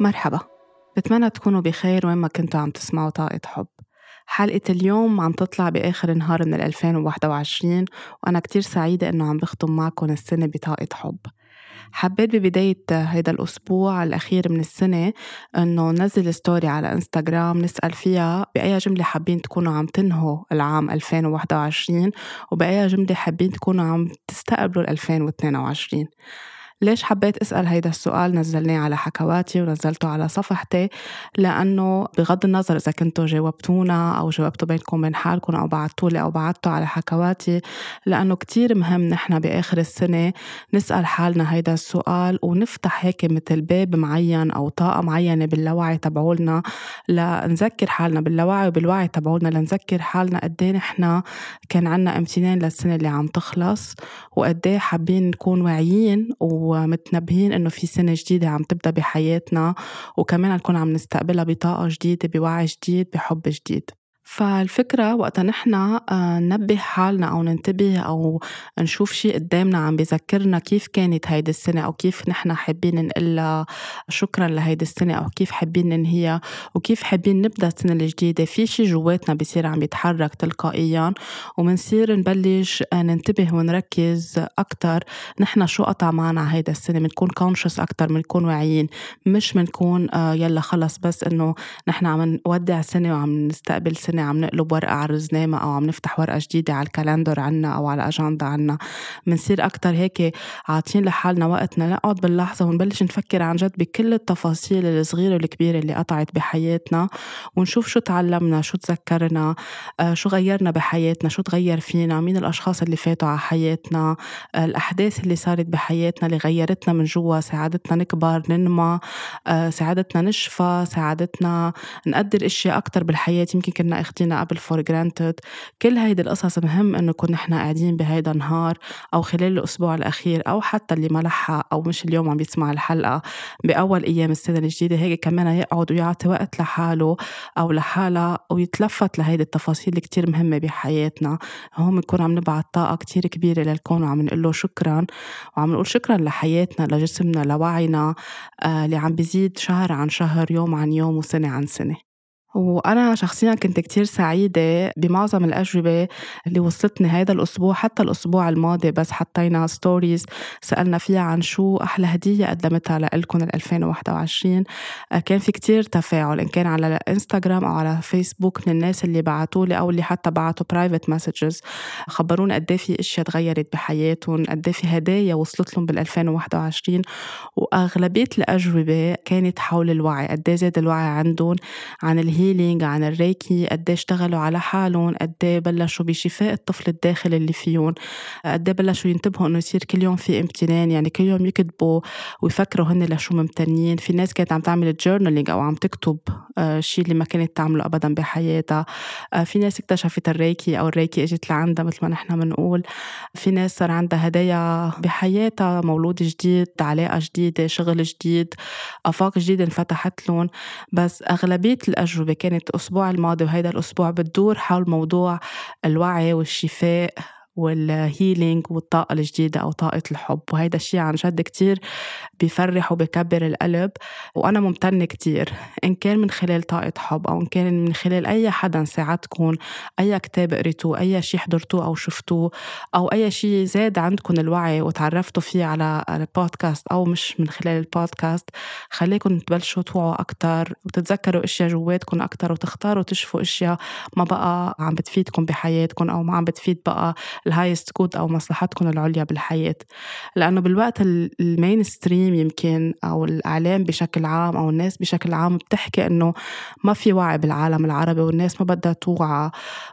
مرحبا. بتمنى تكونوا بخير وين ما كنتوا عم تسمعوا طاقة حب. حلقة اليوم عم تطلع بآخر نهار من 2021 وأنا كتير سعيدة إنه عم بختم معكم السنة بطاقة حب. حبيت ببداية هيدا الأسبوع الأخير من السنة إنه نزل ستوري على إنستغرام نسأل فيها بأي جملة حابين تكونوا عم تنهوا العام 2021 وبأي جملة حابين تكونوا عم تستقبلوا 2022 ليش حبيت أسأل هيدا السؤال؟ نزلناه على حكواتي ونزلته على صفحتي لأنه بغض النظر إذا كنتوا جاوبتونا أو جاوبتوا بينكم بين حالكم أو بعتولي أو بعتوا على حكواتي لأنه كتير مهم نحن بآخر السنة نسأل حالنا هيدا السؤال ونفتح هيك مثل باب معين أو طاقة معينة باللاوعي تبعولنا لنذكر حالنا باللاوعي وبالوعي تبعولنا لنذكر حالنا قد إيه نحن كان عنا امتنان للسنة اللي عم تخلص وقد إيه حابين نكون واعيين و ومتنبهين إنه في سنة جديدة عم تبدأ بحياتنا وكمان نكون عم نستقبلها بطاقة جديدة بوعي جديد بحب جديد. فالفكرة وقتها نحن آه، ننبه حالنا أو ننتبه أو نشوف شيء قدامنا عم بذكرنا كيف كانت هيدي السنة أو كيف نحن حابين نقول شكرا لهيدي السنة أو كيف حابين ننهيها وكيف حابين نبدأ السنة الجديدة. في شيء جواتنا بصير عم يتحرك تلقائيا ومنصير نبلش آه، ننتبه ونركز أكتر نحن شو قطع معنا هيدا السنة. بنكون كونشس أكتر بنكون واعيين مش بنكون آه، يلا خلص بس إنه نحن عم نودع سنة وعم نستقبل سنة عم نقلب ورقة على الرزنامة أو عم نفتح ورقة جديدة على الكالندر عنا أو على الأجندة عنا. بنصير أكتر هيك عاطين لحالنا وقتنا نقعد باللحظة ونبلش نفكر عن جد بكل التفاصيل الصغيرة والكبيرة اللي قطعت بحياتنا ونشوف شو تعلمنا شو تذكرنا آه، شو غيرنا بحياتنا شو تغير فينا مين الأشخاص اللي فاتوا على حياتنا آه، الأحداث اللي صارت بحياتنا اللي غيرتنا من جوا ساعدتنا نكبر ننمى آه، ساعدتنا نشفى ساعدتنا نقدر أشياء أكثر بالحياة. يمكن كنا اخدينا قبل for granted كل هيدي القصص مهم إنه نكون نحن قاعدين بهيدا النهار أو خلال الأسبوع الأخير أو حتى اللي ما لحق أو مش اليوم عم بيسمع الحلقة بأول أيام السنة الجديدة هيك كمان يقعد ويعطي وقت لحاله أو لحالها ويتلفت لهيدي التفاصيل اللي كتير مهمة بحياتنا. هون بنكون عم نبعت طاقة كتير كبيرة للكون وعم نقول له شكرا وعم نقول شكرا لحياتنا لجسمنا لوعينا آه اللي عم بيزيد شهر عن شهر يوم عن يوم وسنة عن سنة. وأنا شخصيا كنت كتير سعيدة بمعظم الأجوبة اللي وصلتني هذا الأسبوع حتى الأسبوع الماضي بس حطينا ستوريز سألنا فيها عن شو أحلى هدية قدمتها لإلكم ال 2021 آه، كان في كتير تفاعل إن كان على الانستغرام أو على فيسبوك من الناس اللي بعتوا لي أو اللي حتى بعتوا private messages خبرونا قد إيه في أشياء تغيرت بحياتهم قد إيه في هدايا وصلت لهم بال 2021 وأغلبية الأجوبة كانت حول الوعي قد إيه زاد الوعي عندهم عن الهي ال healing عن الريكي قد اشتغلوا على حالهم قد بلشوا بشفاء الطفل الداخلي اللي فيهم. قد بلشوا ينتبهوا إنه يصير كل يوم في امتنان يعني كل يوم يكتبوا ويفكروا هن لشو ممتنين. في ناس كانت عم تعمل جورنالينج أو عم تكتب آه، اللي ما كانت تعمله ابدا بحياتها. آه، في ناس اكتشفت الريكي أو الريكي إجت لعندها مثل ما نحن بنقول في ناس صار عندها هدايا بحياتها مولود جديد علاقة جديدة شغل جديد آفاق جديدة انفتحت لهم. بس أغلبية الاجوبه كانت الأسبوع الماضي وهيدا الأسبوع بتدور حول موضوع الوعي والشفاء. وال healing والطاقة الجديدة أو طاقة الحب. وهيدا الشيء عن جد كتير بيفرح وبكبر القلب وأنا ممتنة كتير. إن كان من خلال طاقة حب أو إن كان من خلال أي حدا ساعدكم أي كتاب قريتوه أي شيء حضرتوه أو شفتوه أو أي شيء زاد عندكم الوعي وتعرفتوا فيه على البودكاست أو مش من خلال البودكاست خليكم تبلشوا توعوا أكتر وتتذكروا أشياء جواتكم أكتر وتختاروا تشوفوا أشياء ما بقى عم بتفيدكم بحياتكم أو ما عم بتفيد بقى ال highest good أو مصلحتكم العليا بالحياة. لأنه بالوقت ال mainstream يمكن أو الإعلام بشكل عام أو الناس بشكل عام بتحكي إنه ما في وعي بالعالم العربي والناس ما بدها توعى.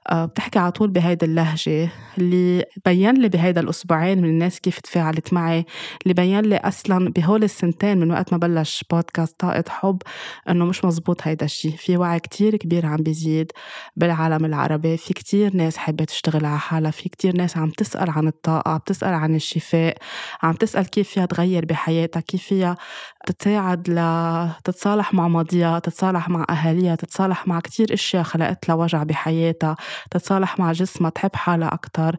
آه، بتحكي على طول بهيدي اللهجة اللي بين لي بهيدا الأسبوعين من الناس كيف تفاعلت معي اللي بين لي أصلا بهول السنتين من وقت ما بلش بودكاست طاقه حب إنه مش مزبوط هيدا الشيء في وعي كتير كبير عم بيزيد بالعالم العربي في كتير ناس حابة تشتغل على حالها في كتير ناس عم تسأل عن الطاقة عم تسأل عن الشفاء عم تسأل كيف فيها تغير بحياتها كيف فيها تتساعد لتتصالح مع ماضيها تتصالح مع أهاليها تتصالح مع كتير أشياء خلقت لها وجع بحياتها تتصالح مع جسمها تحب حالها أكتر.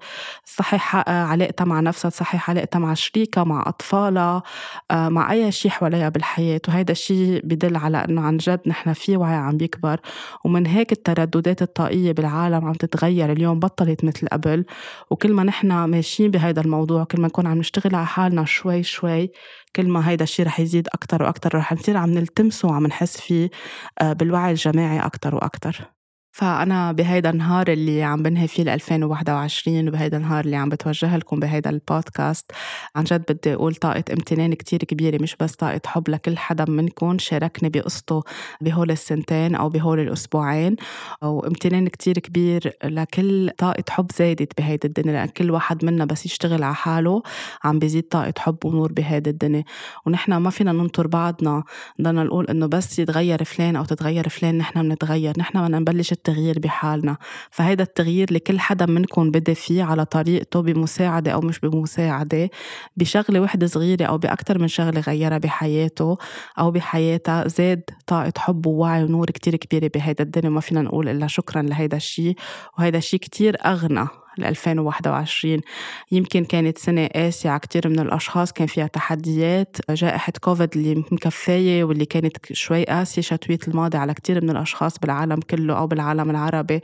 تصحح علاقتها مع نفسها تصحح علاقتها مع شريكها مع أطفالها آه، مع أي شيء حواليها بالحياة. وهذا الشيء بدل على أنه عن جد نحن في وعي عم بيكبر. ومن هيك الترددات الطاقية بالعالم عم تتغير. اليوم بطلت مثل قبل. وكل ما نحن ماشيين بهذا الموضوع كل ما نكون عم نشتغل على حالنا شوي شوي كل ما هيدا الشيء رح يزيد أكتر وأكتر رح نصير عم نلتمسه وعم نحس فيه آه، بالوعي الجماعي أكتر وأكتر. فأنا بهيدا النهار اللي عم بنهي فيه ل 2021 وبهيدا النهار اللي عم بتوجه لكم بهيدا البودكاست عن جد بدي أقول طاقة امتنان كتير كبيرة مش بس طاقة حب لكل حدا منكم شاركني بقصته بهول السنتين أو بهول الأسبوعين وامتنان كتير كبير لكل طاقة حب زادت بهيدي الدنيا لأن كل واحد منا بس يشتغل على حاله عم بيزيد طاقة حب ونور بهيدي الدنيا. ونحن ما فينا ننطر بعضنا ضلنا نقول إنه بس يتغير فلان أو تتغير فلان نحن بنتغير نحن بدنا نبلش التغيير بحالنا. فهيدا التغيير اللي كل حدا منكم بدأ فيه على طريقته بمساعدة أو مش بمساعدة بشغلة وحدة صغيرة أو بأكتر من شغلة غيرها بحياته أو بحياتها زاد طاقة حب ووعي ونور كتير كبيرة بهيدا الدنيا. ما فينا نقول إلا شكرا لهيدا الشيء وهيدا الشيء كتير أغنى. ل 2021 يمكن كانت سنة قاسية على كتير من الأشخاص كان فيها تحديات جائحة كوفيد اللي مكفاية واللي كانت شوي قاسية شتوية الماضي على كتير من الأشخاص بالعالم كله أو بالعالم العربي.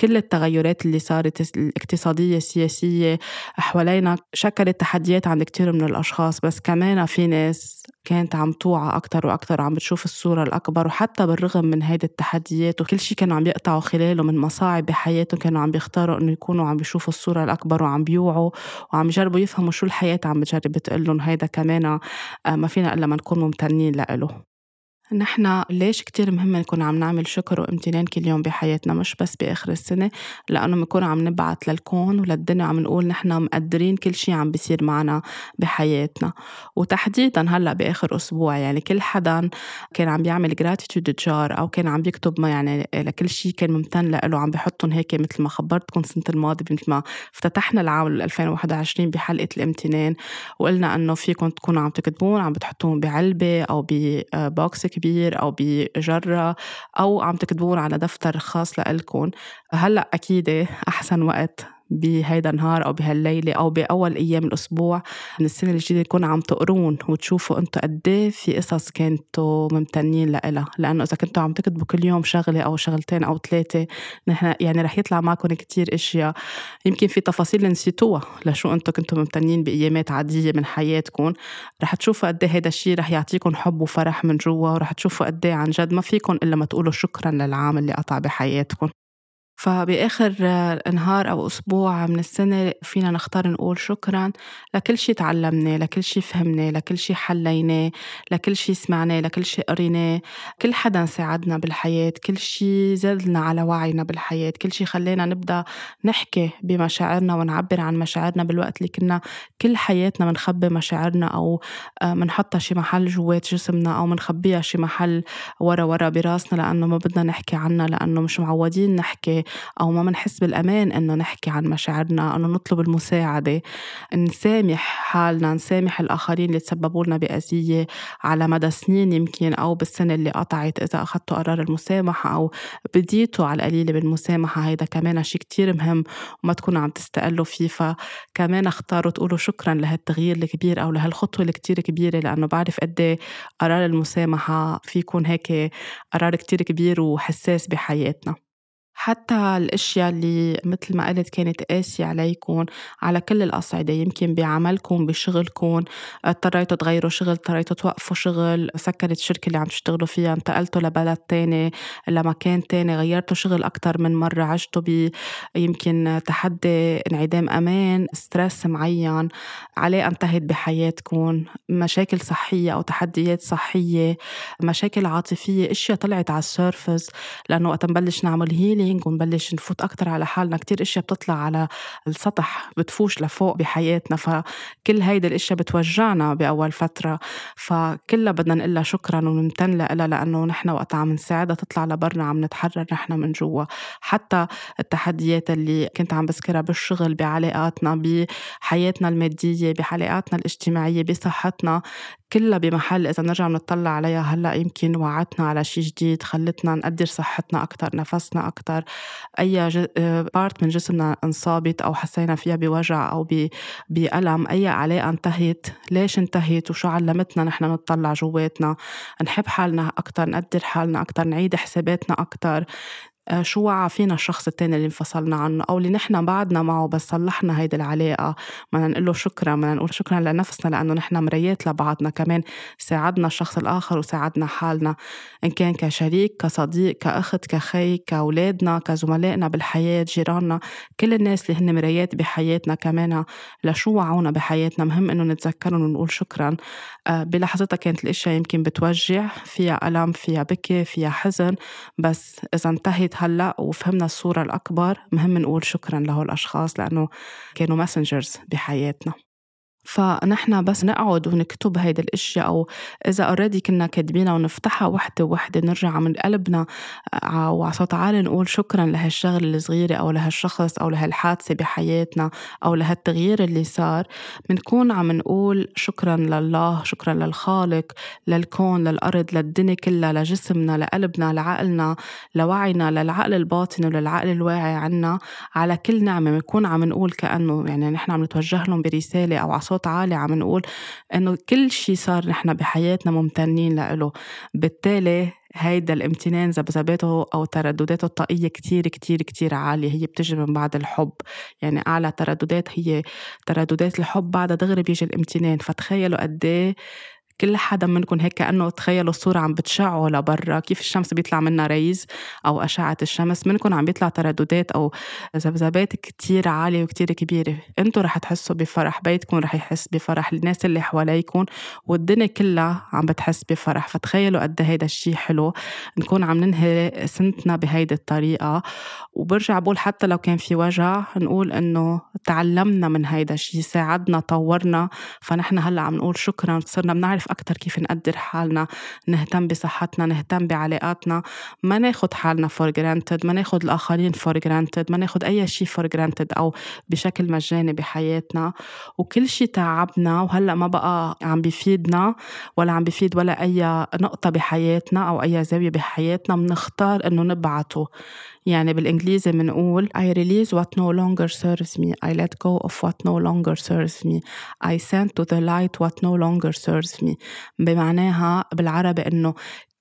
كل التغيرات اللي صارت الاقتصادية السياسية حوالينا شكلت تحديات عند كتير من الأشخاص بس كمان في ناس كانت عم توعى أكتر وأكتر وعم بتشوف الصورة الأكبر وحتى بالرغم من هيدي التحديات وكل شيء كانوا عم يقطعوا خلاله من مصاعب بحياتهم كانوا عم بيختاروا إنه يكونوا عم بيشوفوا الصورة الأكبر وعم بيوعوا وعم يجربوا يفهموا شو الحياة عم بتجرب تقول هيدا كمان آه، ما فينا إلا ما نكون ممتنين لإله. نحن ليش كتير مهم نكون عم نعمل شكر وامتنان كل يوم بحياتنا مش بس بآخر السنة لأنه بنكون عم نبعت للكون وللدنيا عم نقول نحن مقدرين كل شيء عم بيصير معنا بحياتنا. وتحديدا هلأ بآخر أسبوع يعني كل حدا كان عم بيعمل gratitude jar أو كان عم بيكتب ما يعني لكل شيء كان ممتن له عم بحطهم هيك مثل ما خبرتكم السنة الماضية مثل ما افتتحنا العام 2021 بحلقة الامتنان وقلنا إنه فيكم تكونوا عم تكتبون عم بتحطوهم بعلبة أو ب box كبير أو بجرة أو عم تكتبون على دفتر خاص لإلكم هلأ أكيد أحسن وقت. بهيدا النهار أو بهالليلة أو بأول أيام الأسبوع من السنة الجديدة تكون عم تقرون وتشوفوا أنتم قد إيه في قصص كنتوا ممتنين لها لأنه إذا كنتوا عم تكتبوا كل يوم شغلة أو شغلتين أو ثلاثة نحن يعني رح يطلع معكم كتير إشياء. يمكن في تفاصيل نسيتوها لشو أنتم كنتوا ممتنين بأيامات عادية من حياتكم. رح تشوفوا قد إيه هذا الشيء رح يعطيكم حب وفرح من جوا ورح تشوفوا قد إيه عن جد ما فيكم إلا ما تقولوا شكرا للعام اللي قطع بحياتكم. فبآخر نهار أو أسبوع من السنة فينا نختار نقول شكرا لكل شي تعلمناه لكل شي فهمناه لكل شي حليناه لكل شي سمعناه لكل شي قريناه. كل حدا ساعدنا بالحياة كل شي زادنا على وعينا بالحياة كل شي خلينا نبدأ نحكي بمشاعرنا ونعبر عن مشاعرنا بالوقت اللي كنا كل حياتنا منخبي مشاعرنا أو منحطها شي محل جوات جسمنا أو منخبيها شي محل ورا ورا براسنا لأنه ما بدنا نحكي عنها لأنه مش معودين نحكي أو ما منحس بالأمان إنه نحكي عن مشاعرنا إنه نطلب المساعدة نسامح حالنا نسامح الآخرين اللي تسببوا لنا بأذية على مدى سنين يمكن أو بالسنة اللي قطعت إذا أخذتوا قرار المسامحة أو بديتوا على القليلة بالمسامحة. هيدا كمان شيء كتير مهم وما تكونوا عم تستقلوا فيه. فكمان اختاروا تقولوا شكرا لهالتغيير الكبير أو لهالخطوة الكتير كبيرة لأنه بعرف قد إيه قرار المسامحة في يكون هيك قرار كتير كبير وحساس بحياتنا. حتى الأشياء اللي مثل ما قلت كانت قاسية عليكم على كل الأصعدة يمكن بعملكم بشغلكم اضطريتوا تغيروا شغل اضطريتوا توقفوا شغل سكرت الشركة اللي عم تشتغلوا فيها انتقلتوا لبلد تاني لمكان تاني غيرتوا شغل أكتر من مرة عشتوا ب يمكن تحدي انعدام أمان ستريس معين علاقة انتهت بحياتكم مشاكل صحية أو تحديات صحية مشاكل عاطفية أشياء طلعت على ال surface لأنه وقت نبلش نعمل healing grounding ونبلش نفوت أكتر على حالنا. كتير إشياء بتطلع على السطح بتفوش لفوق بحياتنا. فكل هيدي الإشياء بتوجعنا بأول فترة. فكلها بدنا نقول شكرا ونمتن لها لأنه نحن وقت عم نساعدها تطلع لبرا عم نتحرر نحن من جوا. حتى التحديات اللي كنت عم بذكرها بالشغل بعلاقاتنا بحياتنا المادية بعلاقاتنا الاجتماعية بصحتنا كلها بمحل إذا نرجع نطلع عليها. هلأ يمكن وعدتنا على شيء جديد خلتنا نقدر صحتنا أكتر نفسنا أكتر. أي بارت من جسمنا انصابت أو حسينا فيها بوجع أو بألم أي علاقة انتهت ليش انتهت وشو علمتنا نحن نطلع جواتنا. نحب حالنا أكتر نقدر حالنا أكتر نعيد حساباتنا آه، شو وعى فينا الشخص التاني اللي انفصلنا عنه أو اللي نحن بعدنا معه بس صلحنا هيدي العلاقة. بدنا نقول له شكرا بدنا نقول شكرا لنفسنا لأنه نحن مريات لبعضنا كمان. ساعدنا الشخص الآخر وساعدنا حالنا إن كان كشريك كصديق كأخت كخي كأولادنا كزملائنا بالحياة جيراننا كل الناس اللي هن مرايات بحياتنا كمان. لشو وعونا بحياتنا؟ مهم إنه نتذكرهم ونقول شكرا. آه، بلحظتها كانت الأشياء يمكن بتوجع فيها ألم فيها بكي فيها حزن. بس إذا انتهت هلأ وفهمنا الصورة الأكبر مهم نقول شكرا لهول الأشخاص لأنه كانوا messengers بحياتنا. فنحن بس نقعد ونكتب هيدي الاشياء أو إذا already كنا كاتبينها ونفتحها وحدة وحدة نرجع من قلبنا آه، وعلى صوت عالي نقول شكرا لهالشغلة الصغيرة أو لهالشخص أو لهالحادثة بحياتنا أو لهالتغيير اللي صار. بنكون عم نقول شكرا لله شكرا للخالق للكون للأرض للدنيا كلها لجسمنا لقلبنا لعقلنا لوعينا للعقل الباطن وللعقل الواعي عنا. على كل نعمة بنكون عم نقول كأنه يعني نحن عم نتوجه لهم برسالة أو على صوت عالي عم نقول إنه كل شيء صار نحن بحياتنا ممتنين له بالتالي هيدا الامتنان ذبذباته أو تردداته الطاقية كتير كتير كتير عالية. هي بتجي من بعد الحب. يعني أعلى ترددات هي ترددات الحب بعدها دغري بيجي الامتنان. فتخيلوا قد إيه كل حدا منكم هيك كأنه تخيلوا الصورة عم بتشعوا لبرا. كيف الشمس بيطلع منها ريز أو أشعة الشمس؟ منكم عم بيطلع ترددات أو ذبذبات كتير عالية وكتير كبيرة. أنتوا رح تحسوا بفرح بيتكم رح يحس بفرح الناس اللي حواليكم والدنيا كلها عم بتحس بفرح. فتخيلوا قد هيدا الشيء حلو. نكون عم ننهي سنتنا بهيدي الطريقة. وبرجع بقول حتى لو كان في وجع نقول إنه تعلمنا من هيدا الشيء ساعدنا طورنا. فنحن هلأ عم نقول شكرا صرنا بنعرف أكتر كيف نقدر حالنا نهتم بصحتنا نهتم بعلاقاتنا. ما ناخد حالنا for granted ما ناخد الآخرين for granted ما ناخد أي شيء for granted أو بشكل مجاني بحياتنا. وكل شيء تعبنا وهلأ ما بقى عم بيفيدنا ولا عم بيفيد ولا أي نقطة بحياتنا أو أي زاوية بحياتنا بنختار إنه نبعته. يعني بالإنجليزي بنقول I release what no longer serves me. I let go of what no longer serves me. I send to the light what no longer serves me. بمعناها بالعربي إنه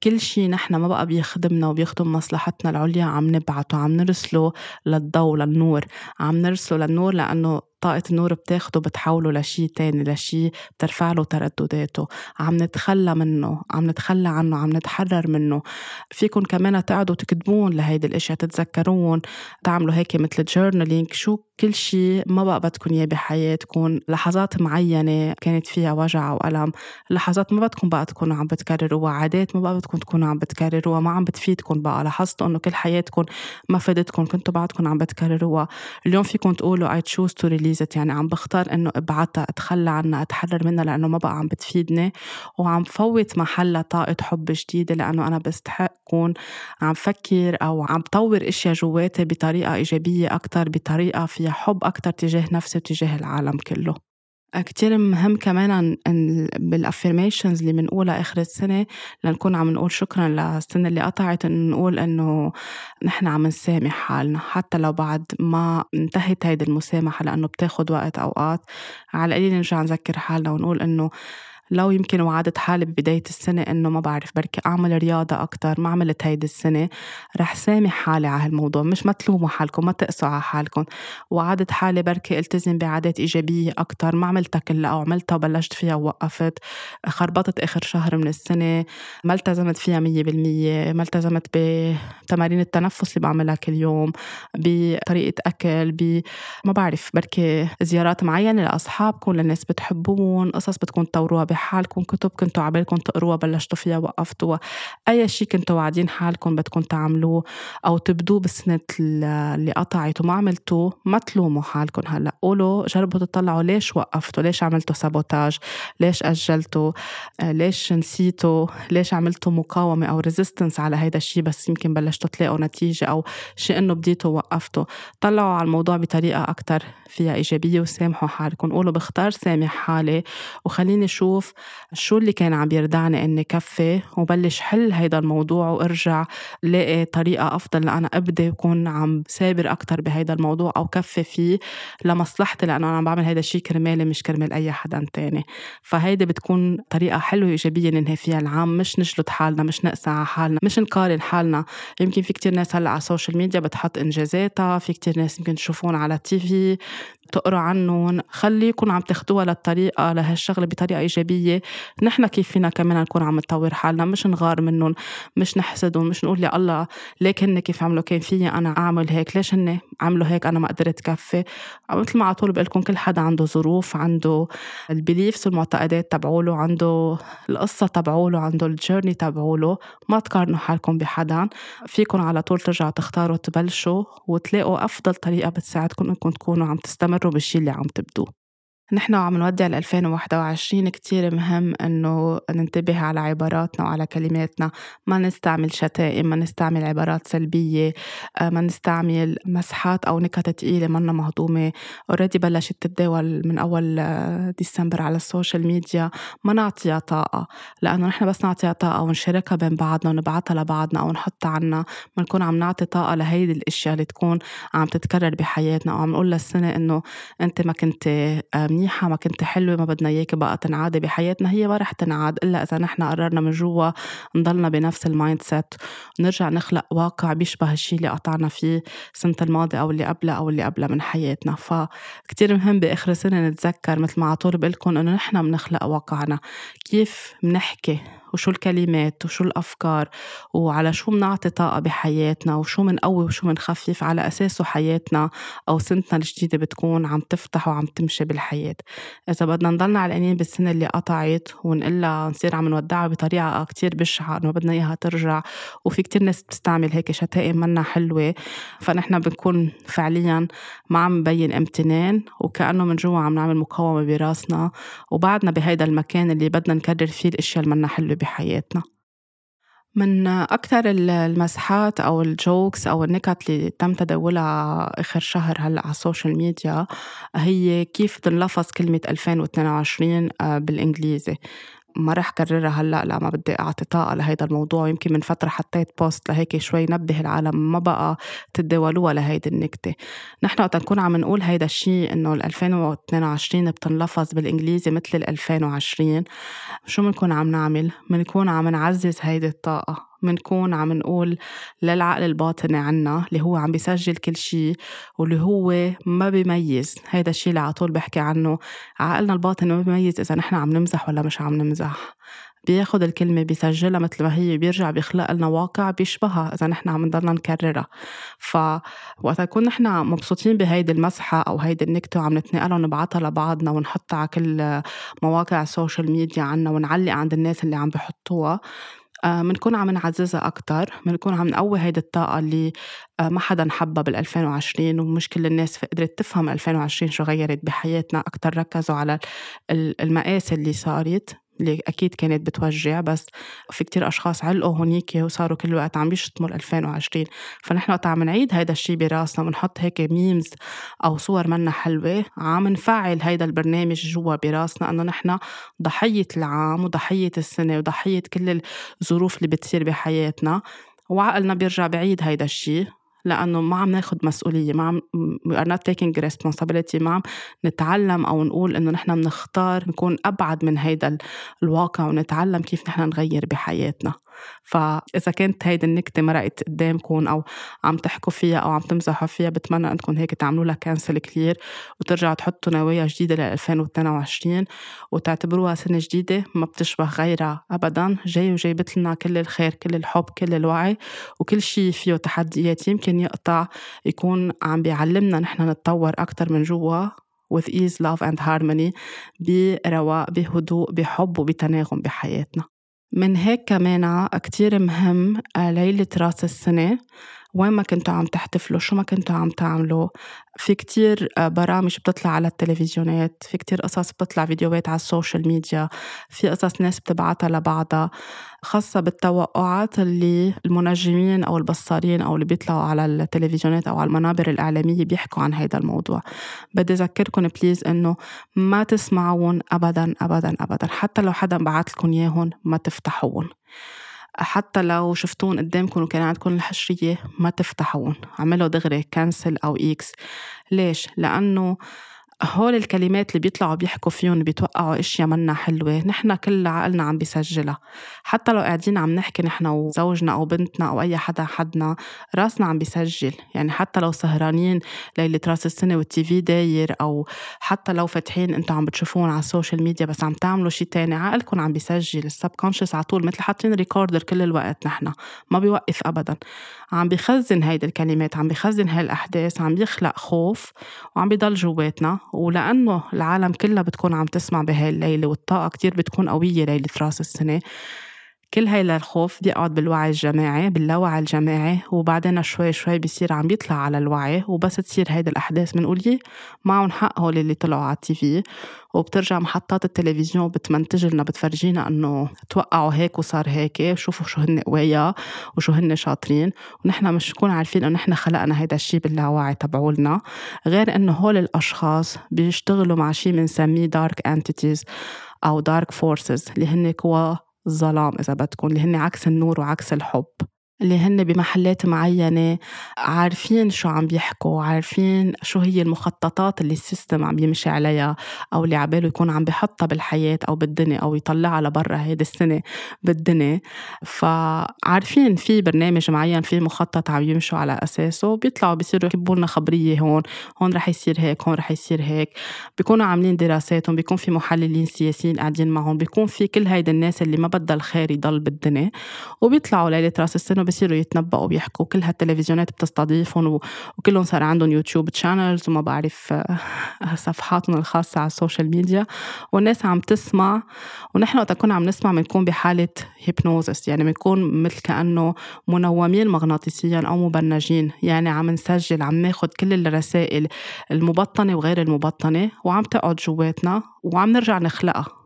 كل شيء نحن ما بقى بيخدمنا وبيخدم مصلحتنا العليا عم نبعته عم نرسله للضوء للنور. عم نرسله للنور لأنه طاقة النور بتاخده بتحوله لشي تاني لشي بترفع له تردداته. عم نتخلى منه عم نتخلى عنه عم نتحرر منه. فيكم كمان تقعدوا تكتبون لهيدي الأشياء تتذكرون تعملوا هيك مثل journaling شو كل شيء ما بقى بدكم إياه بحياتكم لحظات معينة كانت فيها وجع أو ألم لحظات ما بدكم بقى تكونوا عم بتكرروها. عادات ما بقى بدكم تكونوا عم بتكرروها. ما عم بتفيدكم بقى. لاحظتوا إنه كل حياتكم ما فادتكم كنتوا بعدكم عم بتكرروها. اليوم فيكم تقولوا choose to release release it يعني عم بختار إنه أبعتها أتخلى عنها أتحرر منها لأنه ما بقى عم بتفيدني. وعم فوت محلها طاقة حب جديدة لأنه أنا بستحق كون عم فكر أو عم طور إشياء جواتي بطريقة إيجابية أكثر بطريقة فيها حب أكثر تجاه نفسي وتجاه العالم كله. كتير مهم كمان بالافirmations اللي بنقولها آخر السنة لنكون عم نقول شكرا للسنة اللي قطعت انه نقول إنه نحن عم نسامح حالنا حتى لو بعد ما انتهت هيدي المسامحة لأنه بتاخد وقت أوقات. على القليل نرجع نذكر حالنا ونقول إنه لو يمكن وعدت حالي ببداية السنة إنه ما بعرف بركي أعمل رياضة أكتر ما عملت هيدي السنة رح سامح حالي على هالموضوع مش ما تلوموا حالكم ما تقسوا على حالكم. وعدت حالي بركي التزم بعادات إيجابية أكتر ما عملتها كلها أو عملتها وبلشت فيها ووقفت خربطت آخر شهر من السنة ما التزمت فيها مية بالمية ما التزمت بتمارين التنفس اللي بعملها كل يوم بطريقة أكل ب ما بعرف بركي زيارات معينة لأصحابكم للناس بتحبون قصص بتكون تطوروها حالكم كتب كنتوا عبالكم تقروها بلشتوا فيها وقفتوا أي شيء كنتوا واعدين حالكم بدكم تعملوه أو تبدوه بالسنة اللي قطعت وما عملتوه ما تلوموا حالكم هلأ. قولوا جربوا تطلعوا ليش وقفتوا؟ ليش عملتوا سابوتاج؟ ليش أجلتوا؟ آه، ليش نسيتوا؟ ليش عملتوا مقاومة أو ريزيستنس على هيدا الشيء بس يمكن بلشتوا تلاقوا نتيجة أو شيء إنه بديتوا وقفتوا. طلعوا على الموضوع بطريقة أكتر فيها إيجابية وسامحوا حالكم. قولوا بختار سامح حالي. وخليني شو اللي كان عم يردعني إني كفي؟ وبلش حل هيدا الموضوع وأرجع لأقي طريقة أفضل لأنا أبدي وكون عم سابر أكتر بهيدا الموضوع أو كفي فيه لمصلحتي لأنه أنا عم بعمل هيدا الشيء كرمالي مش كرمال أي حدا تاني. فهيدي بتكون طريقة حلوة إيجابية ننهي فيها العام مش نجلد حالنا مش نقسى على حالنا مش نقارن حالنا. يمكن في كتير ناس هلأ على ال social media بتحط إنجازاتها في كتير ناس يمكن تشوفون على TV تقروا عنهم. خليكم عم تاخدوها للطريقة لهالشغلة بطريقة إيجابية نحن كيف فينا كمان نكون عم نطور حالنا مش نغار منهم مش نحسدهم مش نقول يا الله ليك هن كيف عملوا كان فيي أنا أعمل هيك ليش هن عملوا هيك؟ أنا ما قدرت كفي. مثل ما على طول بقول كل حدا عنده ظروف عنده ال beliefs والمعتقدات تبعوله عنده القصة تبعوله عنده ال journey تبعوله. ما تقارنوا حالكم بحدا. فيكم على طول ترجعوا تختاروا تبلشوا وتلاقوا أفضل طريقة بتساعدكم إنكم تكونوا عم تستمروا بالشي اللي عم تبدوه. نحن وعم نودع ل 2021 كتير مهم إنه ننتبه على عباراتنا وعلى كلماتنا. ما نستعمل شتائم ما نستعمل عبارات سلبية آه، ما نستعمل مزحات أو نكت تقيلة منا مهضومة. Already بلشت تتداول من أول آه، ديسمبر على ال social media. ما نعطيها طاقة لأنه نحن بس نعطيها طاقة ونشاركها بين بعضنا ونبعتها لبعضنا أو نحطها عنا. بنكون عم نعطي طاقة لهيدي الأشياء اللي تكون عم تتكرر بحياتنا أو عم نقول للسنة إنه أنت ما كنت منيحة ما كنت حلوة ما بدنا إياك بقى تنعاد بحياتنا هي ما رح تنعاد إلا إذا نحن قررنا من جوا نضلنا بنفس ال mindset. ونرجع نخلق واقع بيشبه الشيء اللي قطعنا فيه السنة الماضية أو اللي قبلها أو اللي قبلها من حياتنا. فكتير مهم بآخر السنة نتذكر مثل ما على طول بقول إنه نحن بنخلق واقعنا. كيف بنحكي وشو الكلمات وشو الأفكار وعلى شو بنعطي طاقة بحياتنا وشو منقوي وشو منخفف على أساسه حياتنا أو سنتنا الجديدة بتكون عم تفتح وعم تمشي بالحياة. إذا بدنا نضلنا علقانين بالسنة اللي قطعت ونقلها نصير عم نودعها بطريقة كتير بشعة إنه بدنا إياها ترجع وفي كتير ناس بتستعمل هيك شتائم منا حلوة فنحن بنكون فعليا ما عم نبين امتنان وكأنه من جوا عم نعمل مقاومة براسنا وبعدنا بهيدا المكان اللي بدنا نكرر فيه الأشياء اللي منا حلوة بحياتنا. من أكثر المزحات أو ال jokes أو النكت اللي تم تداولها آخر شهر هلأ على ال social media هي كيف تنلفظ كلمة 2022 آه، بالإنجليزي. ما رح كررها هلأ لما بدي أعطي طاقة لهيدا الموضوع. يمكن من فترة حطيت بوست لهيك شوي نبه العالم ما بقى تتداولوها لهيدي النكتة. نحن وقت نكون عم نقول هيدا الشيء إنه ال 2022 بتنلفظ بالإنجليزي مثل ال 2020 شو بنكون عم نعمل؟ بنكون عم نعزز هيدي الطاقة. منكون عم نقول للعقل الباطني عنا اللي هو عم بيسجل كل شيء واللي هو ما بيميز. هيدا الشيء اللي على طول بحكي عنه. عقلنا الباطني ما بيميز إذا نحن عم نمزح ولا مش عم نمزح. بياخد الكلمة بيسجلها مثل ما هي بيرجع بيخلق لنا واقع بيشبهها إذا نحن عم نضلنا نكررها. فوقت نكون نحن مبسوطين بهيدي المزحة أو هيدي النكتة وعم نتنقلها ونبعتها لبعضنا ونحطها على كل مواقع ال social media عنا ونعلق عند الناس اللي عم بحطوها بنكون آه، عم نعززها أكتر بنكون عم نقوي هيدي الطاقة اللي آه، ما حدا حبها بال 2020 ومش كل الناس قدرت تفهم 2020 شو غيرت بحياتنا أكتر ركزوا على المآسي اللي صارت. اللي أكيد كانت بتوجع بس في كتير أشخاص علقوا هونيك وصاروا كل وقت عم بيشتموا 2020 فنحن وقت عم نعيد هيدا الشيء براسنا ونحط هيك ميمز أو صور منا حلوة عم نفعل هيدا البرنامج جوا براسنا إنه نحن ضحية العام وضحية السنة وضحية كل الظروف اللي بتصير بحياتنا وعقلنا بيرجع بعيد هيدا الشيء لأنه ما عم ناخد مسؤولية ما عم we are not taking responsibility. ما عم نتعلم أو نقول إنه نحن بنختار نكون أبعد من هيدا الواقع ونتعلم كيف نحن نغير بحياتنا. فإذا كانت هيدي النكتة مرقت قدامكم أو عم تحكوا فيها أو عم تمزحوا فيها بتمنى أنكم هيك تعملوا لها cancel clear وترجعوا تحطوا نوايا جديدة ل 2022 وتعتبروها سنة جديدة ما بتشبه غيرها أبدا. جاي وجايبة لنا كل الخير كل الحب كل الوعي وكل شيء فيه تحديات يمكن يقطع يكون عم بيعلمنا نحن نتطور أكتر من جوا with ease love and harmony برواق بهدوء بحب وبتناغم بحياتنا. من هيك كمان كتير مهم ليلة راس السنة. وين ما كنتوا عم تحتفلوا شو ما كنتوا عم تعملوا. في كتير آه، برامج بتطلع على التلفزيونات في كتير قصص بتطلع فيديوهات على ال social media في قصص ناس بتبعتها لبعضها. خاصة بالتوقعات اللي المنجمين أو البصارين أو اللي بيطلعوا على التلفزيونات أو على المنابر الإعلامية بيحكوا عن هذا الموضوع. بدي أذكركم please إنه ما تسمعون أبدا أبدا أبدا. حتى لو حدا بعت لكم إياهم ما تفتحون. حتى لو شفتون قدامكم وكان عندكم الحشرية ما تفتحون. عملوا دغري cancel أو X ليش؟ لأنه هول الكلمات اللي بيطلعوا بيحكوا فيهم بيتوقعوا إشياء منا حلوة. نحن كل عقلنا عم بيسجلها. حتى لو قاعدين عم نحكي نحن وزوجنا أو بنتنا أو أي حدا حدنا راسنا عم بيسجل. يعني حتى لو سهرانين ليلة راس السنة وال TV داير أو حتى لو فاتحين أنتم عم بتشوفون على ال social media بس عم تعملوا شيء تاني عقلكم عم بيسجل. ال subconscious على طول مثل حاطين recorder كل الوقت نحن. ما بيوقف ابدا. عم بيخزن هيدي الكلمات عم بيخزن هاي الأحداث عم بيخلق خوف وعم بيضل جواتنا. ولأنه العالم كلها بتكون عم تسمع بهاي الليلة والطاقة كتير بتكون قوية ليلة رأس السنة. كل هاي الخوف بيقعد بالوعي الجماعي باللاوعي الجماعي وبعدين شوي شوي بيصير عم بيطلع على الوعي وبس تصير هيدي الأحداث. بنقول معهم حق هول اللي طلعوا على ال TV وبترجع محطات التلفزيون بتمنتج لنا بتفرجينا إنه توقعوا هيك وصار هيك شوفوا شو هن قوية وشو هن شاطرين. ونحن مش نكون عارفين إنه نحن خلقنا هيدا الشيء باللاوعي تبعولنا. غير إنه هول الأشخاص بيشتغلوا مع شيء بنسميه dark entities أو dark forces اللي هن قوى الظلام إذا بدكم اللي هن عكس النور وعكس الحب. اللي هن بمحلات معينة عارفين شو عم بيحكوا عارفين شو هي المخططات اللي ال system عم يمشي عليها أو اللي عباله يكون عم بحطها بالحياة أو بالدنيا أو يطلعها لبرا هيدي السنة بالدنيا. فعارفين في برنامج معين في مخطط عم يمشوا على أساسه بيطلعوا بيصيروا يكبوا لنا خبرية هون هون رح يصير هيك هون رح يصير هيك. بيكونوا عاملين دراساتهم بيكون في محللين سياسيين قاعدين معهم بيكون في كل هيدي الناس اللي ما بدها الخير يضل بالدنيا. وبيطلعوا ليلة رأس السنة بصيروا يتنبأوا ويحكوا. كل هالتلفزيونات بتستضيفهم وكلهم صار عندهم YouTube channels وما بعرف آه، صفحاتهم الخاصة على ال social media والناس عم تسمع ونحن وقت كنا عم نسمع بنكون بحالة hypnosis يعني بنكون مثل كأنه منومين مغناطيسيا أو مبرمجين يعني عم نسجل عم ناخد كل الرسائل المبطنة وغير المبطنة وعم تقعد جواتنا وعم نرجع نخلقها.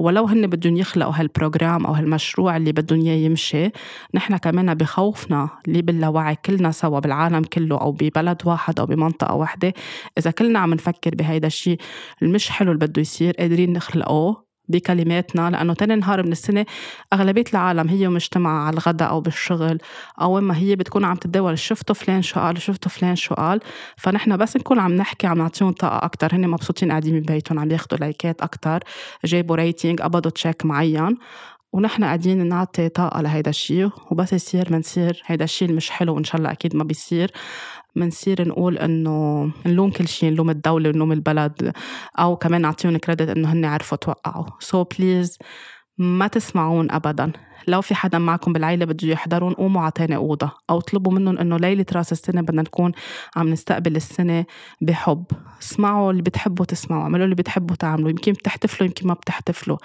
ولو هن بدهم يخلقوا هالبروجرام أو هالمشروع اللي بدهم إياه يمشي نحن كمان بخوفنا اللي باللاوعي كلنا سوا بالعالم كله أو ببلد واحد أو بمنطقة واحدة إذا كلنا عم نفكر بهيدا الشيء المش حلو اللي بده يصير قادرين نخلقه بكلماتنا لأنه تاني نهار من السنة أغلبية العالم هي مجتمعة على الغداء أو بالشغل أو ما هي بتكون عم تتداول شفتوا فلان شو قال شفتوا فلان شو قال. فنحن بس نكون عم نحكي عم نعطيهم طاقة أكتر. هن مبسوطين قاعدين ببيتهم عم ياخدوا لايكات أكتر جابوا rating قبضوا تشيك معين. ونحن قاعدين نعطي طاقة لهيدا الشيء وبس يصير منصير هيدا الشيء مش حلو وإن شاء الله أكيد ما بيصير. منصير نقول إنه نلوم كل شيء نلوم الدولة نلوم البلد أو كمان نعطيهم credit إنه هن عرفوا توقعوا. so so please ما تسمعون ابدا. لو في حدا معكم بالعيلة بده يحضرون قوموا تاني أوضة أو اطلبوا منهم إنه ليلة راس السنة بدنا نكون عم نستقبل السنة بحب. اسمعوا اللي بتحبوا تسمعوا اعملوا اللي بتحبوا تعملوا. يمكن بتحتفلوا يمكن ما بتحتفلوا.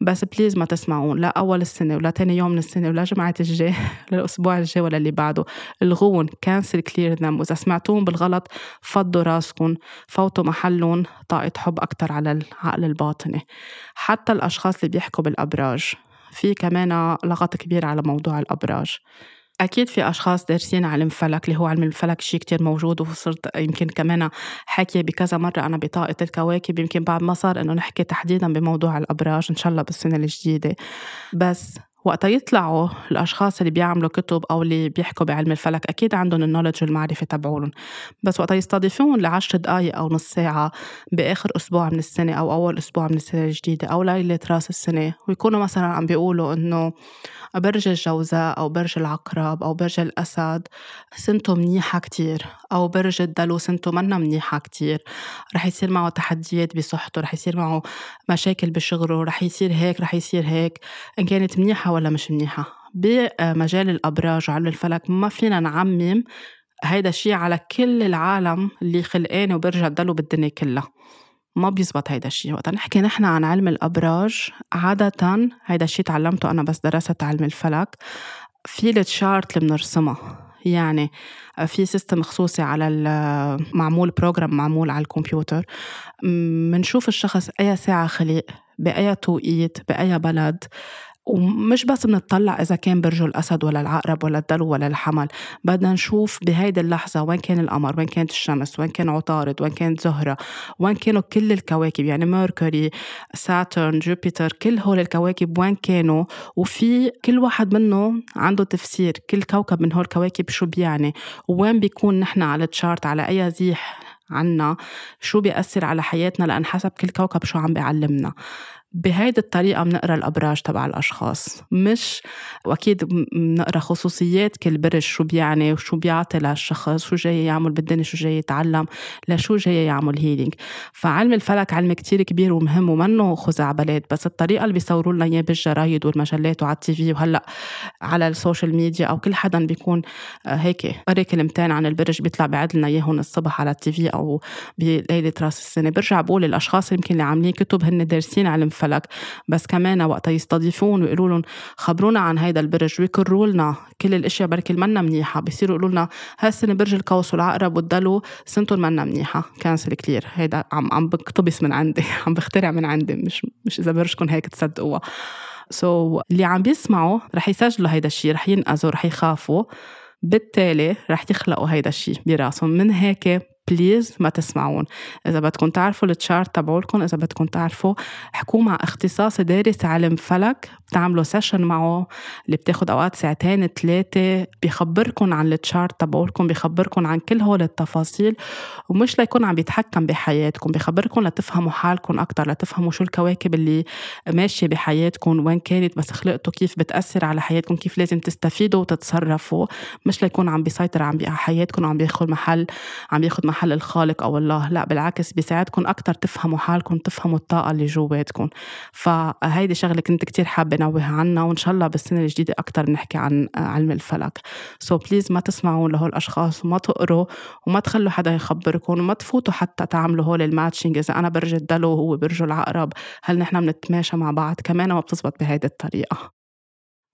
بس please ما تسمعون لا أول السنة ولا تاني يوم من السنة ولا جمعة الجاي ولا الأسبوع الجاي ولا اللي بعده. الغون cancel clear them وإذا سمعتوهم بالغلط فضوا راسكم فوتوا محلهم. طاقة حب أكتر على العقل الباطني. حتى الأشخاص اللي بيحكوا بالأبراج. في كمان لغط كبير على موضوع الأبراج. أكيد في أشخاص دارسين علم فلك اللي هو علم الفلك شيء كتير موجود وصرت يمكن كمان حاكية بكذا مرة أنا بطاقة الكواكب يمكن بعد ما صار إنه نحكي تحديدا بموضوع الأبراج إن شاء الله بالسنة الجديدة. بس وقتا يطلعوا الأشخاص اللي بيعملوا كتب أو اللي بيحكوا بعلم الفلك أكيد عندهم النولج والمعرفة تبعولهم بس وقتا يستضيفون لعشر دقائق أو نص ساعة بآخر أسبوع من السنة أو أول أسبوع من السنة الجديدة أو ليلة رأس السنة ويكونوا مثلا عم بيقولوا إنه برج الجوزاء أو برج العقرب أو برج الأسد سنته منيحة كتير أو برج الدلو سنته منا منيحة كتير. رح يصير معه تحديات بصحته رح يصير معه مشاكل بشغله رح يصير هيك رح يصير هيك. إن كانت منيحة ولا مش منيحة؟ بمجال الأبراج وعلم الفلك ما فينا نعمم هيدا الشيء على كل العالم اللي خلقانة وبرجع تضلوا بالدنيا كلها. ما بيزبط هيدا الشيء وقت نحكي نحن عن علم الأبراج عادة هيدا الشيء تعلمته أنا بس درست علم الفلك. في ال chart اللي بنرسمها يعني في system خصوصي على المعمول program معمول على الكمبيوتر. منشوف الشخص أي ساعة خلق بأي توقيت بأي بلد. ومش بس بنطلع إذا كان برج الأسد ولا العقرب ولا الدلو ولا الحمل. بدنا نشوف بهيدي اللحظة وين كان القمر وين كانت الشمس وين كان عطارد وين كانت زهرة وين كانوا كل الكواكب يعني Mercury Saturn Jupiter كل هول الكواكب وين كانوا. وفي كل واحد منه عنده تفسير كل كوكب من هول الكواكب شو بيعني وين بيكون نحن على ال chart على أي زيح عنا شو بيأثر على حياتنا لأن حسب كل كوكب شو عم بيعلمنا. بهيدي الطريقة بنقرا الأبراج تبع الأشخاص. مش وأكيد بنقرا خصوصيات كل برج شو بيعني وشو بيعطي للشخص شو جاي يعمل بالدنيا شو جاي يتعلم لشو جاي يعمل healing فعلم الفلك علم كتير كبير ومهم ومنه خزعبلات بس الطريقة اللي بيصوروا لنا إياه بالجرايد والمجلات وعلى ال TV وهلأ على ال social media أو كل حدا بيكون آه، هيك قري كلمتين عن البرج بيطلع بعدد لنا إياهم الصبح على ال TV أو بليلة رأس السنة. برجع بقول الأشخاص يمكن اللي عاملين كتب هن دارسين علم الفلك بس كمان وقتا يستضيفون ويقولوا لهم خبرونا عن هيدا البرج ويكروا لنا كل الإشياء بركي منا منيحة. بيصيروا يقولوا لنا هالسنه برج القوس والعقرب والدلو سنتهم منا منيحة. cancel كتير. هيدا عم عم بقتبس من عندي عم بخترع من عندي. مش مش إذا برجكم هيك تصدقوها. so, اللي عم بيسمعوا رح يسجلوا هيدا الشيء رح ينقزوا رح يخافوا. بالتالي رح يخلقوا هيدا الشيء براسهم. من هيك please ما تسمعون. إذا بدكم تعرفوا ال chart تبعولكم إذا بدكم تعرفوا حكوا مع اختصاصي دارس علم فلك بتعملوا session معه اللي بتاخد أوقات ساعتين ثلاثة بيخبركم عن ال chart تبعولكم بيخبركم عن كل هول التفاصيل ومش ليكون عم بيتحكم بحياتكم بيخبركم لتفهموا حالكم أكتر لتفهموا شو الكواكب اللي ماشية بحياتكم وين كانت بس خلقتوا كيف بتأثر على حياتكم كيف لازم تستفيدوا وتتصرفوا. مش ليكون عم بيسيطر على حياتكم وعم بياخذ محل عم بياخذ محل محل الخالق أو الله لا بالعكس بيساعدكم أكتر تفهموا حالكم تفهموا الطاقة اللي جواتكم فهيدي شغلة كنت كتير حابة نوه عنها وإن شاء الله بالسنة الجديدة أكتر نحكي عن علم الفلك. so please ما تسمعوا لهول الأشخاص وما تقروا وما تخلوا حدا يخبركم وما تفوتوا حتى تعملوا هول ال matching إذا أنا برج الدلو وهو برج العقرب هل نحن بنتماشى مع بعض؟ كمان ما بتزبط بهيدي الطريقة.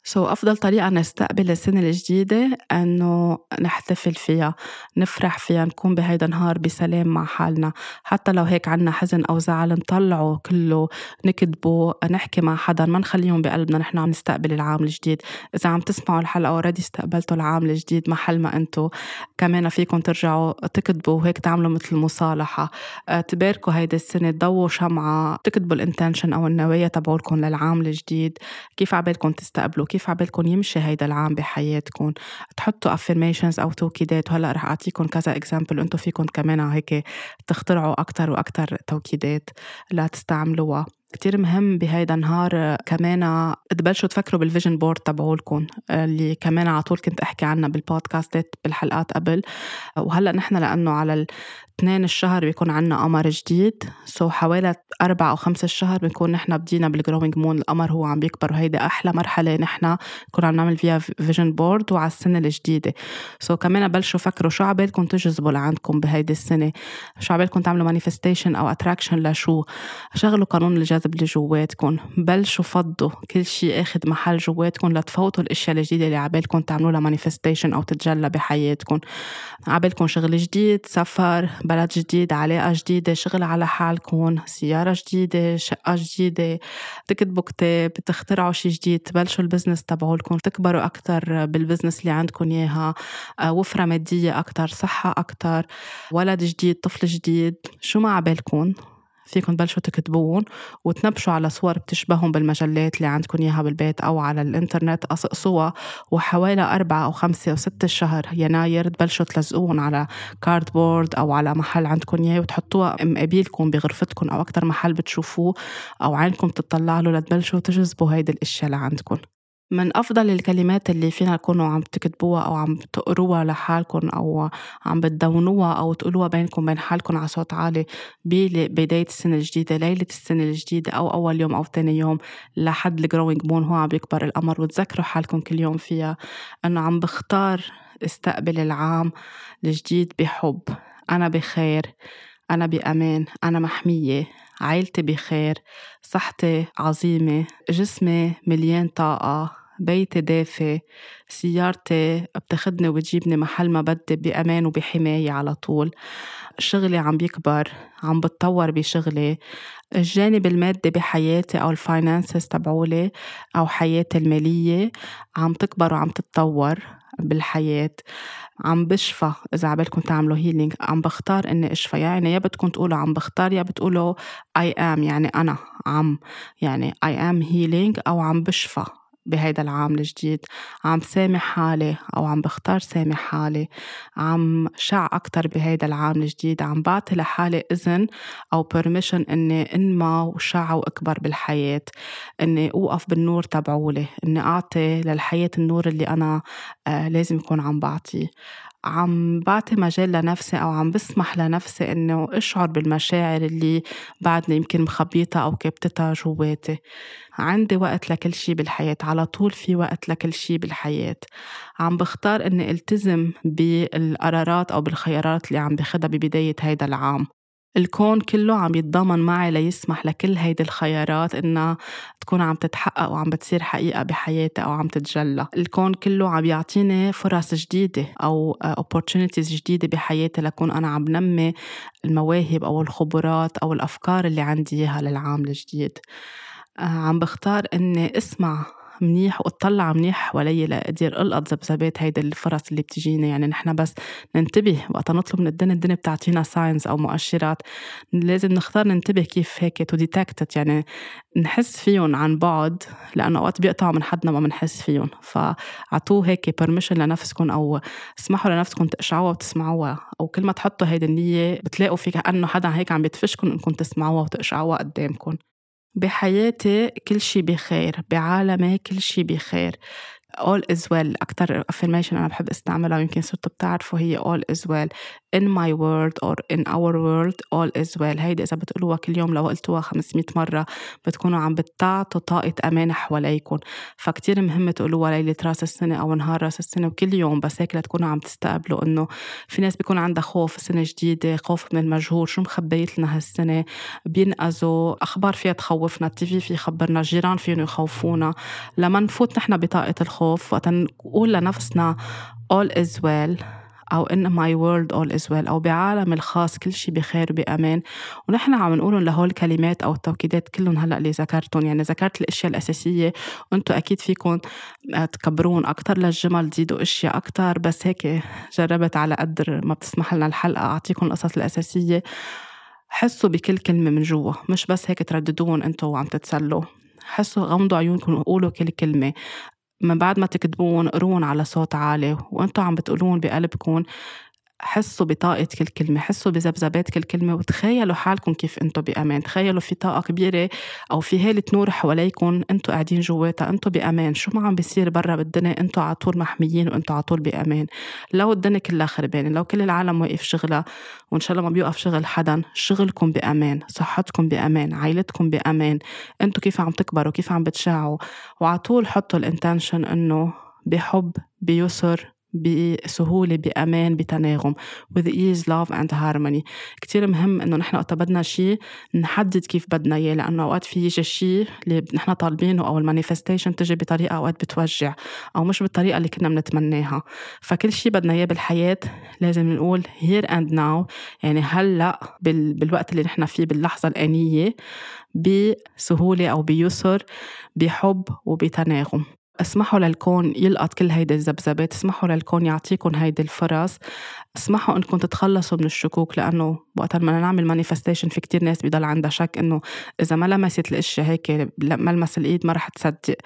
so, أفضل طريقة نستقبل السنة الجديدة إنه نحتفل فيها نفرح فيها نكون بهيدا النهار بسلام مع حالنا. حتى لو هيك عنا حزن أو زعل نطلعه كله نكتبه نحكي مع حدا ما نخليهم بقلبنا نحن عم نستقبل العام الجديد. إذا عم تسمعوا الحلقة already استقبلتوا العام الجديد محل ما أنتوا. كمان فيكم ترجعوا تكتبوا وهيك تعملوا مثل مصالحة. آه، تباركوا هيدي السنة تضووا شمعة تكتبوا ال intention أو النوايا تبعولكم للعام الجديد. كيف عبالكم تستقبلوا؟ كيف عبالكم يمشي هيدا العام بحياتكم؟ تحطوا affirmations أو توكيدات؟ وهلا رح أعطيكم كذا example وأنتم فيكم كمان هيك تخترعوا أكتر وأكتر توكيدات لتستعملوها. كتير مهم بهيدا النهار كمان تبلشوا تفكروا بال vision board تبعولكم اللي كمان على طول كنت أحكي عنها بالبودكاستات بالحلقات قبل. وهلأ نحن لأنه على اثنين الشهر بيكون عنا قمر جديد. so حوالي أربع أو خمسة الشهر بنكون نحن بدينا بال growing moon القمر هو عم بيكبر وهيدي أحلى مرحلة نحن نكون عم نعمل فيها vision board وعلى السنة الجديدة. so كمان بلشوا فكروا شو عبالكم تجذبوا لعندكم بهيدي السنة؟ شو عبالكم تعملوا manifestation أو attraction لشو؟ شغلوا قانون الجذب اللي جواتكم. بلشوا فضوا كل شيء أخذ محل جواتكم لتفوتوا الأشياء الجديدة اللي عبالكم تعملوا لها manifestation أو تتجلى بحياتكم. عبالكم شغل جديد سفر بلد جديد علاقة جديدة شغل على حالكم سيارة جديدة شقة جديدة. تكتبوا كتاب تخترعوا شي جديد تبلشوا ال business تبعولكم تكبروا أكتر بال business اللي عندكم إياها. آه، وفرة مادية أكتر صحة أكتر. ولد جديد طفل جديد شو ما عبالكم فيكم تبلشوا تكتبون وتنبشوا على صور بتشبههم بالمجلات اللي عندكم إياها بالبيت أو على الإنترنت قصقصوها وحوالي أربعة أو خمسة أو ستة شهر يناير تبلشوا تلزقوهم على cardboard أو على محل عندكم إياه وتحطوها مقابلكم بغرفتكم أو أكتر محل بتشوفوه أو عينكم تطلع له لتبلشوا تجذبوا هيدي الأشياء لعندكم من أفضل الكلمات اللي فينا تكونوا عم تكتبوها أو عم تقروها لحالكم أو عم بتدونوها أو تقولوها بينكم بين حالكم على صوت عالي ببداية السنة الجديدة ليلة السنة الجديدة أو أول يوم أو تاني يوم لحد ال growing moon هو عم بيكبر القمر وتذكروا حالكم كل يوم فيها. إنه عم بختار استقبل العام الجديد بحب. أنا بخير. أنا بأمان. أنا محمية. عيلتي بخير صحتي عظيمة جسمي مليان طاقة بيتي دافي سيارتي بتاخدني وبتجيبني محل ما بدي بأمان وبحماية على طول شغلي عم بيكبر عم بتطور بشغلي الجانب المادي بحياتي أو الفاينانسز تبعولي أو حياتي المالية عم تكبر وعم تتطور بالحياة. عم بشفى إذا عبالكم تعملوا هيلينج عم بختار إني أشفى. يعني يا بدكم تقولوا عم بختار يا بتقولوا I am. يعني أنا عم يعني I am healing أو عم بشفى. بهيدا العام الجديد عم سامح حالي أو عم بختار سامح حالي عم شع أكتر بهيدا العام الجديد عم بعطي لحالي إذن أو permission إني إنمى وشع وأكبر بالحياة إني أوقف بالنور تبعولي إني أعطي للحياة النور اللي أنا آه لازم يكون عم بعطيه. عم بعطي مجال لنفسي أو عم بسمح لنفسي إنه أشعر بالمشاعر اللي بعدني يمكن مخبيتها أو كبتتها جواتي. عندي وقت لكل شي بالحياة على طول في وقت لكل شي بالحياة. عم بختار إني ألتزم بالقرارات أو بالخيارات اللي عم بخدها ببداية هيدا العام. الكون كله عم يتضامن معي ليسمح لكل هيدي الخيارات إنها تكون عم تتحقق وعم بتصير حقيقة بحياتي أو عم تتجلى. الكون كله عم يعطيني فرص جديدة أو opportunities جديدة بحياتي لكون أنا عم نمي المواهب أو الخبرات أو الأفكار اللي عندي إياها للعام الجديد. آه، عم بختار إني أسمع منيح واطلع منيح حوالي لأقدر ألقط ذبذبات هيدي الفرص اللي بتجينا. يعني نحن بس ننتبه وقت نطلب من الدنيا الدنيا بتعطينا signs أو مؤشرات. لازم نختار ننتبه كيف هيك to detect it يعني نحس فيهم عن بعد لأنه أوقات بيقطعوا من حدنا ما بنحس فيهم. فعطوه هيك permission لنفسكم أو اسمحوا لنفسكم تقشعوها وتسمعوها. أو كل ما تحطوا هيدي النية بتلاقوا في كأنه حدا هيك عم بيدفشكم إنكم تسمعوها وتقشعوها قدامكم. بحياتي كل شي بخير بعالمي كل شي بخير. All is well. أكتر affirmation أنا بحب أستعملها ويمكن صرتوا بتعرفوا هي all is well. In my world or in our world all is well. هيدي إذا بتقولوها كل يوم لو قلتوها 500 مرة بتكونوا عم بتعطوا طاقة أمان حواليكم. فكتير مهم تقولوها ليلة رأس السنة أو نهار رأس السنة وكل يوم بس هيك لتكونوا عم تستقبلوا إنه في ناس بيكون عندها خوف سنة جديدة خوف من المجهول شو مخبيت لنا هالسنة؟ بينقذوا أخبار فيها تخوفنا التي في في يخبرنا الجيران فيهم يخوفونا. لما نفوت نحن بطاقة الخوف وقت نقول لنفسنا all is well. أو in my world all is well أو بعالم الخاص كل شيء بخير وبأمان. ونحن عم نقولهم لهول الكلمات أو التوكيدات كلهم هلأ اللي ذكرتهم. يعني ذكرت الأشياء الأساسية وأنتم أكيد فيكم تكبرون أكتر للجمل تزيدوا أشياء أكتر. بس هيك جربت على قدر ما بتسمح لنا الحلقة أعطيكم القصص الأساسية. حسوا بكل كلمة من جوا مش بس هيك ترددون أنتوا وعم تتسلوا. حسوا غمضوا عيونكم وقولوا كل كلمة. من بعد ما تكتبون قرون على صوت عالي وأنتم عم بتقولون بقلبكم حسوا بطاقة كل كلمة حسوا بذبذبات كل كلمة وتخيلوا حالكم كيف أنتم بأمان تخيلوا في طاقة كبيرة أو في هالة نور حواليكم أنتم قاعدين جواتها أنتم بأمان. شو ما عم بيصير برا بالدنيا؟ أنتم على طول محميين وأنتم على طول بأمان. لو الدنيا كلها خربانة لو كل العالم واقف شغلها وإن شاء الله ما بيوقف شغل حدا شغلكم بأمان صحتكم بأمان عائلتكم بأمان. أنتم كيف عم تكبروا كيف عم بتشعوا؟ وعلى طول حطوا ال intention إنه بحب بيسر بسهولة بأمان بتناغم with ease love and harmony. كتير مهم إنه نحن وقت بدنا شيء نحدد كيف بدنا إياه لأنه أوقات في يجي الشيء اللي نحن طالبينه أو ال manifestation تجي بطريقة أوقات بتوجع أو مش بالطريقة اللي كنا بنتمناها. فكل شيء بدنا إياه بالحياة لازم نقول here and now يعني هلأ بال... بالوقت اللي نحن فيه باللحظة الآنية بسهولة أو بيسر بحب وبتناغم. اسمحوا للكون يلقط كل هيدي الذبذبات اسمحوا للكون يعطيكم هيدي الفرص. اسمحوا انكم تتخلصوا من الشكوك لأنه وقت ما نعمل manifestation في كتير ناس بضل عندها شك إنه إذا ما لمست الاشياء هيك ملمس الإيد ما رح تصدق.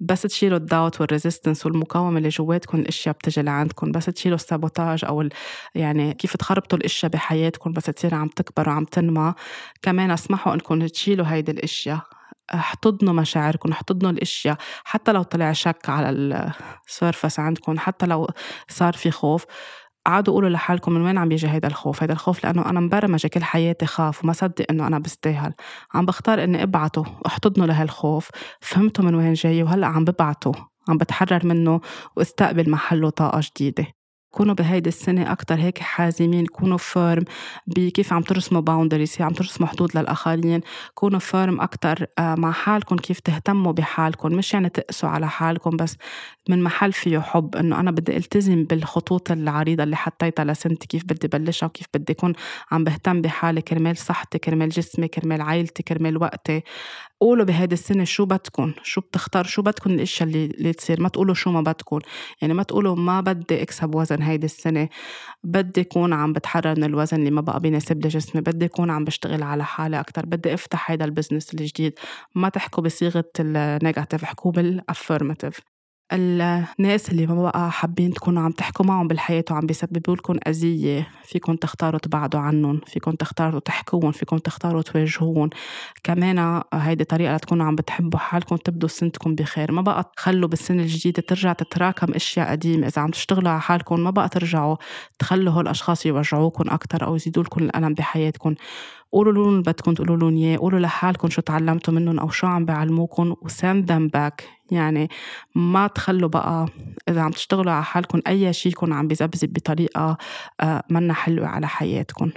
بس تشيلوا ال doubt وال resistance والمقاومة اللي جواتكم الإشياء بتجي لعندكم بس تشيلوا ال sabotage أو يعني كيف تخربطوا الإشياء بحياتكم بس تصير عم تكبر وعم تنمى. كمان اسمحوا انكم تشيلوا هيدي الإشياء. احتضنوا مشاعركم احتضنوا الأشياء حتى لو طلع شك على السيرفس عندكم حتى لو صار في خوف قعدوا قولوا لحالكم من وين عم بيجي هيدا الخوف؟ هيدا الخوف لأنه أنا مبرمجة كل حياتي خاف وما صدق إنه أنا بستاهل. عم بختار إني أبعته احتضنه لهالخوف فهمته من وين جاي وهلأ عم ببعته عم بتحرر منه واستقبل محله طاقة جديدة. كونوا بهيدي السنة أكتر هيك حازمين كونوا firm بكيف عم ترسموا boundaries عم ترسموا حدود للآخرين كونوا firm أكتر آه، مع حالكم كيف تهتموا بحالكم. مش يعني تقسوا على حالكم بس. من محل فيه حب إنه أنا بدي التزم بالخطوط العريضة اللي حطيتها لسنتي كيف بدي بلشها وكيف بدي أكون عم بهتم بحالي كرمال صحتي كرمال جسمي كرمال عائلتي كرمال وقتي. قولوا بهيدي السنة شو بدكم شو بتختار؟ شو بدكم الإشياء اللي, اللي تصير؟ ما تقولوا شو ما بدكم يعني ما تقولوا ما بدي أكسب وزن هيدي السنة. بدي أكون عم بتحرر من الوزن اللي ما بقى بيناسب لي جسمي. بدي أكون عم بشتغل على حالي أكتر. بدي أفتح هيدا ال business الجديد. ما تحكوا بصيغة ال negative حكوا بال affirmative الناس اللي ما بقى حابين تكونوا عم تحكوا معهم بالحياة وعم بيسببوا لكم أذية فيكم تختاروا تبعدوا عنهم فيكم تختاروا تحكوهم فيكم تختاروا تواجهوهم. كمان هيدي طريقة لتكونوا عم بتحبوا حالكم تبدوا سنتكم بخير. ما بقى تخلوا بالسنة الجديدة ترجع تتراكم أشياء قديمة. إذا عم تشتغلوا على حالكم ما بقى ترجعوا تخلوا هول الأشخاص يوجعوكم أكتر أو يزيدوا لكم الألم بحياتكم قولوا لهم بدكم تقولوا لهم إياه قولوا لحالكم شو تعلمتوا منهم أو شو عم بيعلموكم وسند them back. يعني ما تخلوا بقى إذا عم تشتغلوا على حالكم أي شيء يكون عم بيزبزب بطريقة آه، منا حلوة على حياتكم.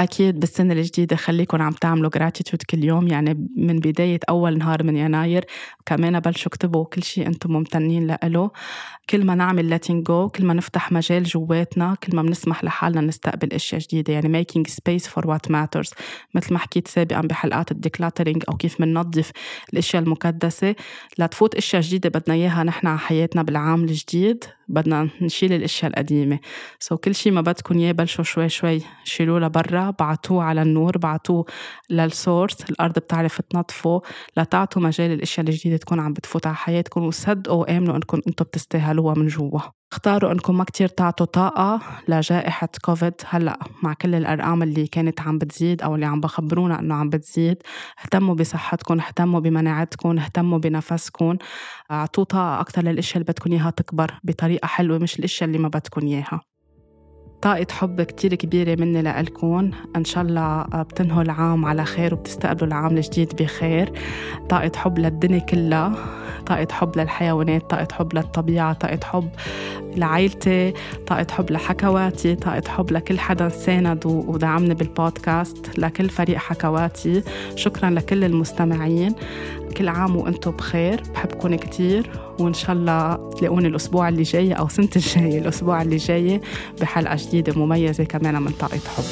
أكيد بالسنة الجديدة خليكم عم تعملوا gratitude كل يوم. يعني من بداية أول نهار من يناير كمان بلشوا اكتبوا كل شيء أنتم ممتنين له كل ما نعمل letting go كل ما نفتح مجال جواتنا كل ما بنسمح لحالنا نستقبل أشياء جديدة. يعني making space for what matters. مثل ما حكيت سابقا بحلقات الديكلاترينج أو كيف بننظف الأشياء المكدسة لتفوت أشياء جديدة بدنا إياها نحن على حياتنا بالعام الجديد. بدنا نشيل الأشياء القديمة. so so كل شيء ما بدكم إياه بلشوا شوي شوي شيلوه لبرا بعتوه على النور بعتوه لل source الأرض بتعرف تنظفه لتعطوا مجال الأشياء الجديدة تكون عم بتفوت على حياتكم وصدقوا وامنوا انكم أنتم بتستاهلوها من جوا. اختاروا انكم ما كتير تعطوا طاقة لجائحة كوفيد. هلأ مع كل الأرقام اللي كانت عم بتزيد أو اللي عم بخبرونا إنه عم بتزيد اهتموا بصحتكم اهتموا بمناعتكم اهتموا بنفسكم. أعطوا طاقة أكثر للإشياء اللي بدكم إياها تكبر بطريقة حلوة مش الإشياء اللي ما بدكم إياها. طاقة حب كتير كبيرة مني لإلكم إن شاء الله بتنهوا العام على خير وبتستقبلوا العام الجديد بخير. طاقة حب للدنيا كلها. طاقة حب للحيوانات. طاقة حب للطبيعة. طاقة حب لعائلتي. طاقة حب لحكواتي. طاقة حب لكل حدا ساند ودعمني بالبودكاست. لكل فريق حكواتي. شكرا لكل المستمعين. كل عام وأنتم بخير. بحبكم كتير. وإن شاء الله تلاقوني الأسبوع اللي جاي أو سنة الجاية الأسبوع اللي جاي بحلقة جديدة مميزة كمان من طاقه حب